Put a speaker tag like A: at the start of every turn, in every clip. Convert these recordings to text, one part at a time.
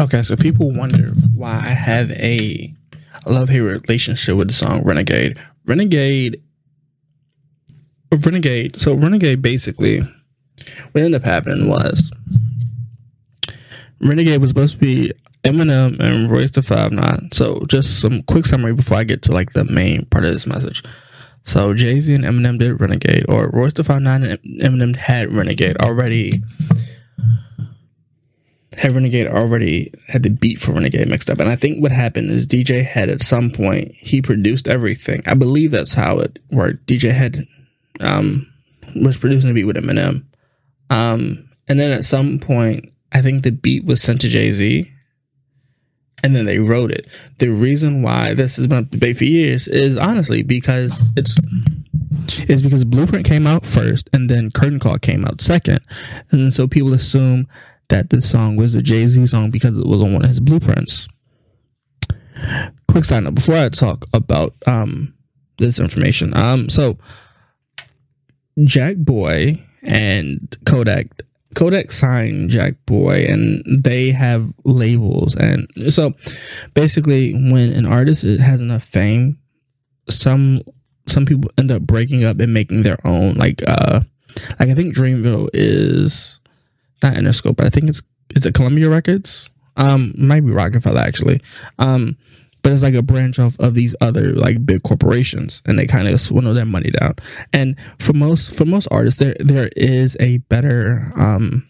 A: Okay, so people wonder why I have a love hate relationship with the song Renegade. Renegade, Renegade. So Renegade basically, what ended up happening was Renegade was supposed to be Eminem and Royce da Five Nine. So just some quick summary before I get to like the main part of this message. So Jay Z and Eminem did Renegade, or Royce da Five Nine and Eminem had Renegade already had Renegade already had the beat for Renegade mixed up. And I think what happened is DJ Head at some point he produced everything. I believe that's how it worked. DJ Head um, was producing the beat with Eminem. Um, and then at some point, I think the beat was sent to Jay Z. And then they wrote it. The reason why this has been a debate for years is honestly because it's is because Blueprint came out first and then Curtain Call came out second. And so people assume that this song was a Jay Z song because it was on one of his blueprints. Quick sign up before I talk about um, this information. Um, so Jackboy and Kodak Kodak signed Jack Boy and they have labels and so basically when an artist has enough fame some some people end up breaking up and making their own like uh like I think Dreamville is not Interscope, but I think it's is it Columbia Records? Um, might be Roc-A-Fella actually. Um, but it's like a branch off of these other like big corporations, and they kind of swindle their money down. And for most for most artists, there there is a better um,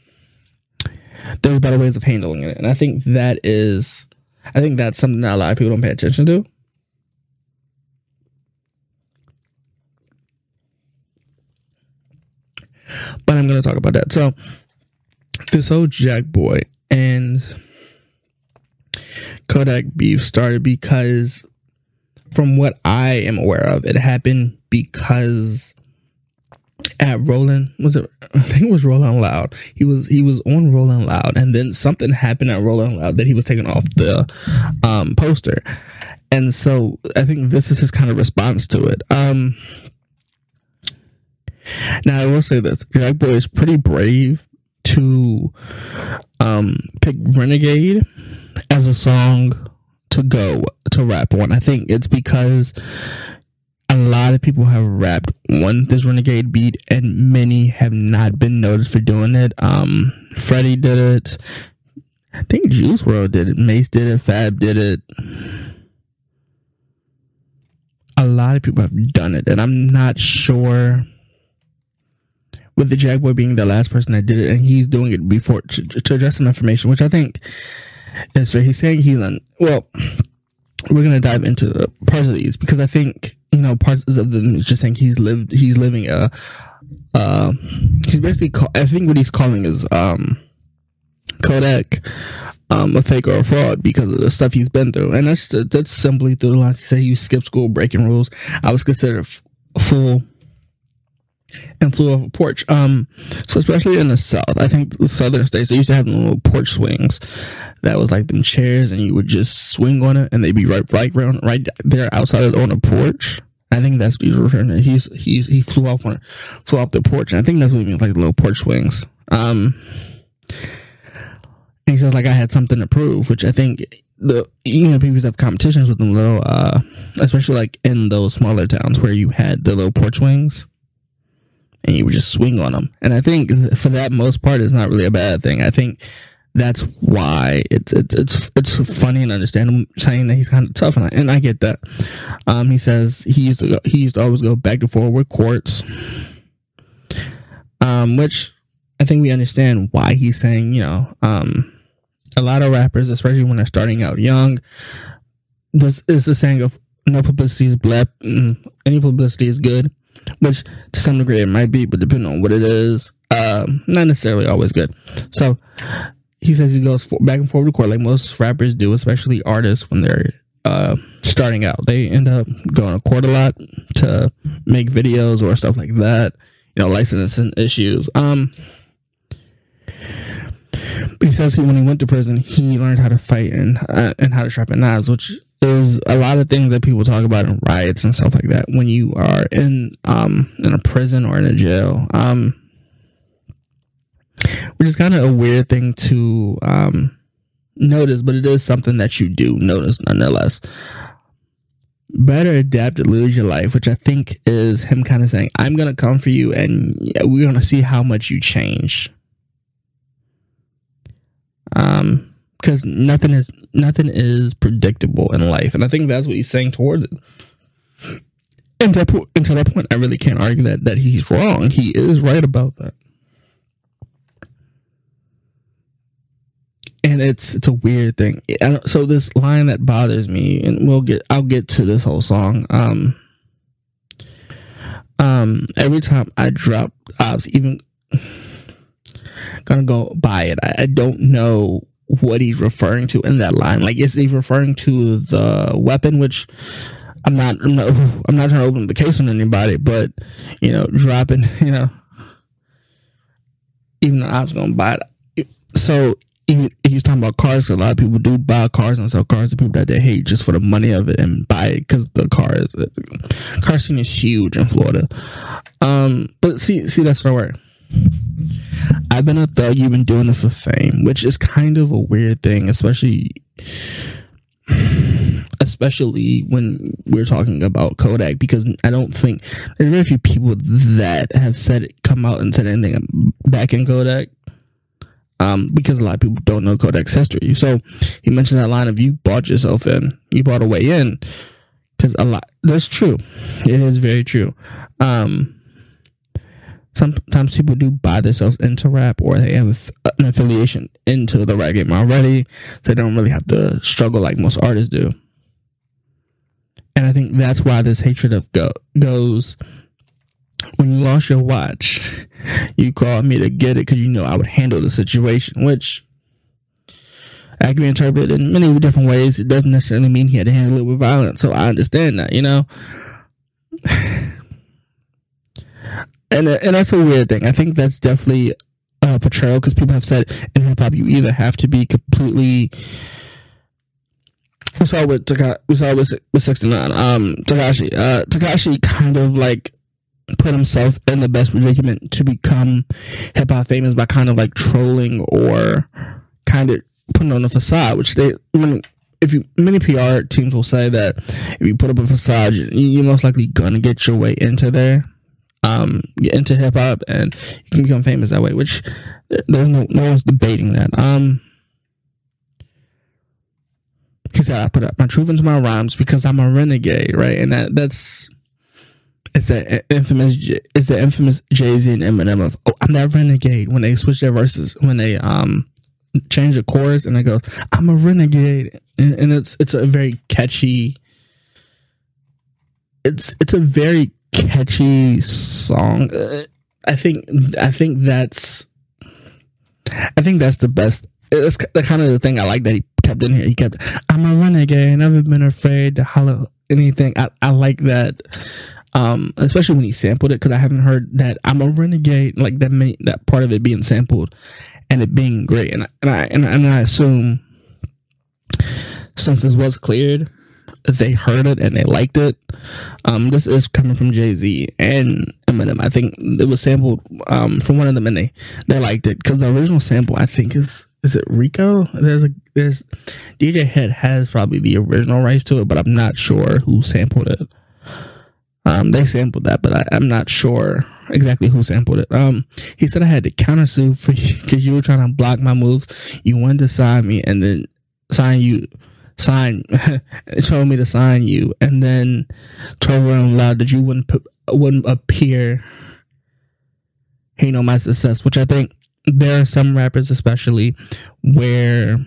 A: there's better ways of handling it, and I think that is I think that's something that a lot of people don't pay attention to. But I'm going to talk about that. So this old Jackboy and Kodak beef started because, from what I am aware of, it happened because at Rolling was it? I think it was Rolling Loud. He was he was on Rolling Loud, and then something happened at Rolling Loud that he was taken off the um, poster, and so I think this is his kind of response to it. Um, now I will say this: Jackboy is pretty brave to um, pick Renegade as a song to go to rap on. I think it's because a lot of people have rapped on this Renegade beat, and many have not been noticed for doing it. Um, Freddie did it. I think Juice WRLD did it. Mase did it. Fab did it. A lot of people have done it, and I'm not sure with the Boy being the last person that did it, and he's doing it before to, to address some information, which I think is fair. He's saying he's on. Well, we're gonna dive into parts of these because I think you know parts of them is just saying he's lived. He's living a. Uh, he's basically. Call, I think what he's calling is um, Kodak. Um, a fake or a fraud because of the stuff he's been through, and that's that's simply through the lines. He said he skipped school, breaking rules. I was considered a fool and flew off a porch. Um, so especially in the south, I think the southern states they used to have little porch swings that was like them chairs, and you would just swing on it, and they'd be right, right, right, right there outside on a porch. I think that's what he's referring to. He's he's he flew off on flew off the porch, and I think that's what he means, like little porch swings. Um, he says like I had something to prove, which I think the you know people have competitions with them little, uh, especially like in those smaller towns where you had the little porch swings and you would just swing on them. And I think for that most part, it's not really a bad thing. I think that's why it's it's it's it's funny and understandable saying that he's kind of tough, and I, and I get that. Um, he says he used to go, he used to always go back to forward courts, um, which I think we understand why he's saying. You know, um, a lot of rappers, especially when they're starting out young, this is the saying of no publicity is blep, mm, any publicity is good which to some degree it might be, but depending on what it is, um, not necessarily always good. So he says he goes for, back and forth to court like most rappers do, especially artists when they're uh, starting out. They end up going to court a lot to make videos or stuff like that. You know, licensing issues. Um, but he says he, when he went to prison, he learned how to fight and uh, and how to sharpen knives, which is a lot of things that people talk about in riots and stuff like that. When you are in um in a prison or in a jail, um, which is kind of a weird thing to um notice, but it is something that you do notice nonetheless. Better adapt or lose your life, which I think is him kind of saying, "I'm gonna come for you, and we're gonna see how much you change." Um, because nothing is nothing is predictable in life, and I think that's what he's saying towards it. And to that, point, and to that point, I really can't argue that that he's wrong. He is right about that. and it's it's a weird thing. so this line that bothers me, and we'll get I'll get to this whole song. Um, um, every time I drop ops, even gonna go buy it. I, I don't know what he's referring to in that line. Like, is he referring to the weapon, which I'm not, I'm not, I'm not trying to open the case on anybody, but you know, dropping, you know, even though I was gonna buy it. So even he's talking about cars. A lot of people do buy cars and sell cars to people that they hate just for the money of it and buy it because the car is car scene is huge in Florida. Um, but see, see that's nowhere. I've been a thug. You've been doing it for fame, which is kind of a weird thing, especially especially when we're talking about Kodak, because I don't think there's very few people that have said it, come out and said anything back in Kodak um, because a lot of people don't know Kodak's history. So he mentioned that line of you bought yourself in, you bought a way in, because a lot that's true. It is very true. Um, sometimes people do buy themselves into rap, or they have an affiliation into the rap game already, so they don't really have to struggle like most artists do. And I think that's why this hatred of go goes when you lost your watch, you called me to get it because you know I would handle the situation, which I can be interpreted in many different ways. It doesn't necessarily mean he had to handle it with violence. So I understand that, you know? and and that's a weird thing. I think that's definitely a portrayal because people have said in hip hop you either have to be completely we saw with we saw with with sixty nine. Um, Tekashi. Uh, Tekashi kind of like put himself in the best predicament to become hip hop famous by kind of like trolling or kind of putting on a facade, which they, if you, many PR teams will say that if you put up a facade, you're most likely gonna get your way into there, um, get into hip hop and you can become famous that way, which there's no, no one's debating that. Um, he said, I put up my truth into my rhymes because I'm a renegade, right? And that, that's, it's the infamous, it's the infamous Jay Z and Eminem of "Oh, I'm that renegade." When they switch their verses, when they um change the chorus, and they go, "I'm a renegade," and, and it's it's a very catchy. It's it's a very catchy song. Uh, I think I think that's I think that's the best. It's the kind of the thing I like that he kept in here. He kept, "I'm a renegade, never been afraid to holler anything." I I like that um, especially when he sampled it because I haven't heard that I'm a renegade like that many, that part of it being sampled and it being great and I, and I and I assume since this was cleared they heard it and they liked it. Um, this is coming from Jay Z and Eminem. I think it was sampled um, from one of them and they they liked it because the original sample I think is is it Rico? There's a there's DJ Head has probably the original rights to it, but I'm not sure who sampled it. Um, they sampled that, but I, am not sure exactly who sampled it. Um, he said I had to countersue for you because you were trying to block my moves. You wanted to sign me and then sign you, sign, told me to sign you, and then told around loud that you wouldn't wouldn't appear. You know my success, which I think there are some rappers, especially where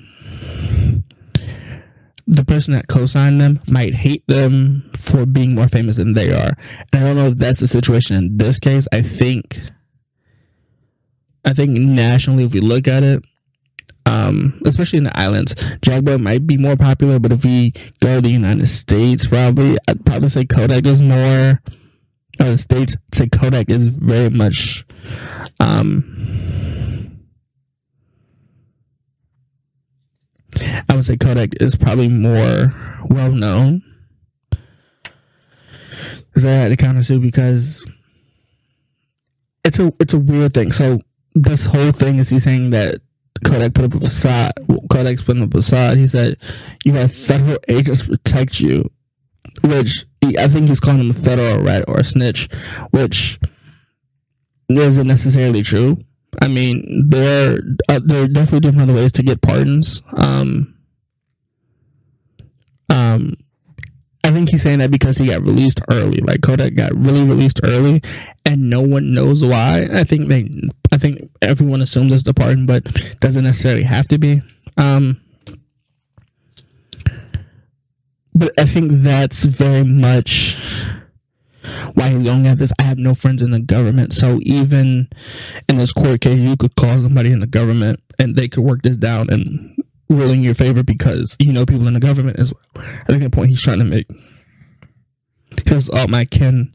A: the person that co-signed them might hate them for being more famous than they are. And I don't know if that's the situation in this case. I think I think nationally if we look at it, um, especially in the islands. Jaguar might be more popular, but if we go to the United States, probably I'd probably say Kodak is more. Or the states say Kodak is very much. Um, I would say Kodak is probably more well known. Because I had to counter too because it's a it's a weird thing. So this whole thing is he saying that Kodak put up a facade. Kodak's put up a facade. He said you have federal agents protect you, which I think he's calling him a federal rat or a snitch, which isn't necessarily true. I mean, there uh, there are definitely different other ways to get pardons. Um, um, I think he's saying that because he got released early. Like Kodak got really released early, and no one knows why. I think they, I think everyone assumes it's the pardon, but doesn't necessarily have to be. Um, but I think that's very much why he's going at this. I have no friends in the government, so even in this court case, you could call somebody in the government, and they could work this down and rule in your favor because you know people in the government as well. I think the point he's trying to make. Because all my kin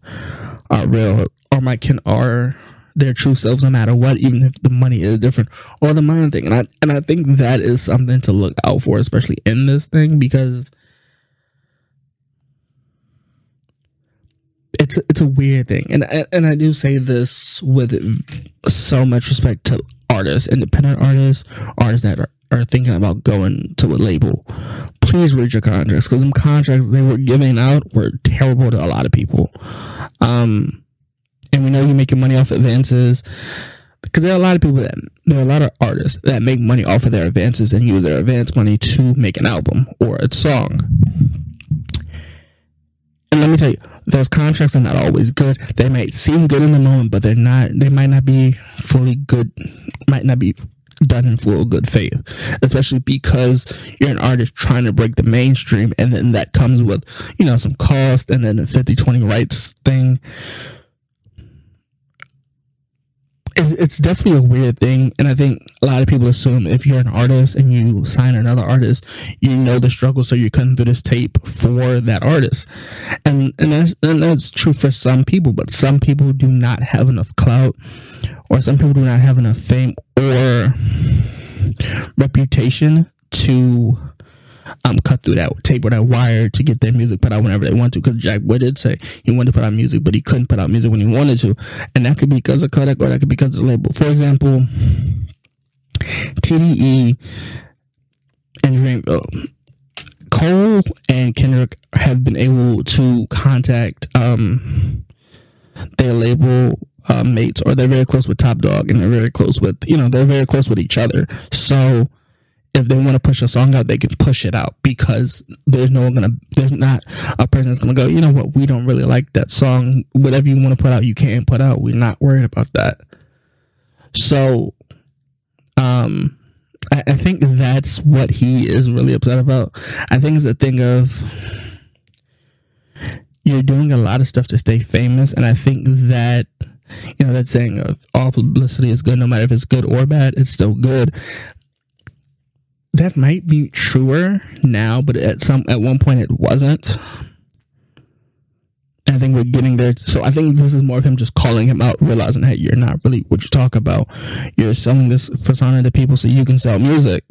A: are real, all my kin are their true selves no matter what, even if the money is different or the money thing. And I and I think that is something to look out for, especially in this thing, because it's a, it's a weird thing, and and I do say this with so much respect to artists, independent artists, artists that are, are thinking about going to a label. Please read your contracts because some contracts they were giving out were terrible to a lot of people. Um, and we know you're making money off advances because there are a lot of people that there are a lot of artists that make money off of their advances and use their advance money to make an album or a song. And let me tell you, those contracts are not always good. They might seem good in the moment, but they're not. They might not be fully good. Might not be done in full good faith, especially because you're an artist trying to break the mainstream, and then that comes with you know some cost, and then the 50-20 rights thing it's, it's definitely a weird thing, and I think a lot of people assume if you're an artist and you sign another artist, you know the struggle, so you're cutting through this tape for that artist, and and that's and that's true for some people, but some people do not have enough clout, or some people do not have enough fame or reputation to um, cut through that tape or that wire to get their music put out whenever they want to. Because Jackboy did say he wanted to put out music, but he couldn't put out music when he wanted to, and that could be because of Kodak or that could be because of the label. For example, TDE and Dreamville. Cole and Kendrick have been able to contact um, their label uh, mates, or they're very close with Top Dawg, and they're very close with you know they're very close with each other. So if they want to push a song out, they can push it out because there's no one gonna, there's not a person that's gonna go, you know what, we don't really like that song. Whatever you want to put out, you can put out. We're not worried about that. So, um, I, I think that's what he is really upset about. I think it's a thing of you're doing a lot of stuff to stay famous, and I think that you know that saying of all publicity is good no matter if it's good or bad it's still good that might be truer now, but at some at one point it wasn't. And I think we're getting there. So I think this is more of him just calling him out, realizing, hey, you're not really what you talk about. You're selling this persona to people so you can sell music.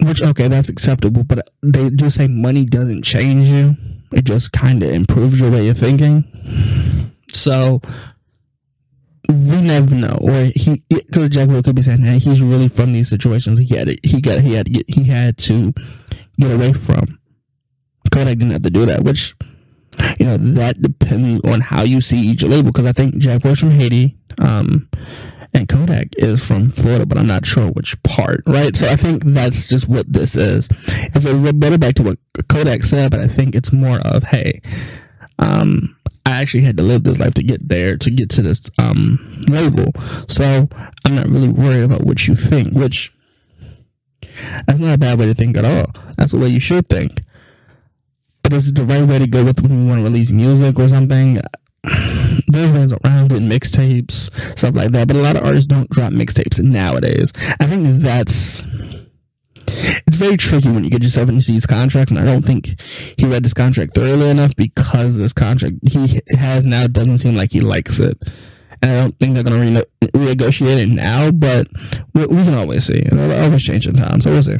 A: Which okay, that's acceptable, but they do say money doesn't change you. It just kind of improves your way of thinking. So we never know. Or he, because Jackboy could be saying that he's really from these situations. He had to, he got, he had to get, he had to get away from. Kodak didn't have to do that, which, you know, that depends on how you see each label. Because I think Jack was from Haiti, um, and Kodak is from Florida, but I'm not sure which part, right? So I think that's just what this is. It's a rebuttal back to what Kodak said, but I think it's more of, hey, um, I actually had to live this life to get there, to get to this um, label. So I'm not really worried about what you think, which that's not a bad way to think at all. That's the way you should think. But is it the right way to go with when you want to release music or something? There's bands around it, mixtapes, stuff like that. But a lot of artists don't drop mixtapes nowadays. I think that's it's very tricky when you get yourself into these contracts, and I don't think he read this contract thoroughly enough because this contract he has now doesn't seem like he likes it. And I don't think they're going to renegotiate it now, but we, we, can always see. It'll always change in time, so we'll see.